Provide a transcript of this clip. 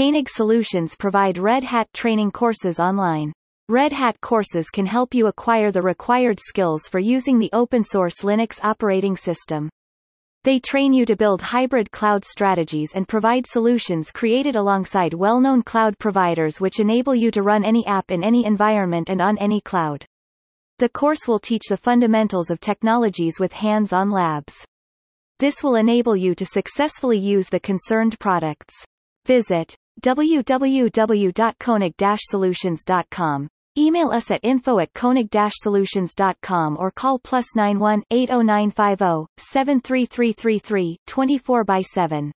Koenig Solutions provide Red Hat training courses online. Red Hat courses can help you acquire the required skills for using the open-source Linux operating system. They train you to build hybrid cloud strategies and provide solutions created alongside well-known cloud providers which enable you to run any app in any environment and on any cloud. The course will teach the fundamentals of technologies with hands-on labs. This will enable you to successfully use the concerned products. Visit www.koenig-solutions.com. Email us at info at koenig-solutions.com or call plus 91 80950 73333 24 by 7.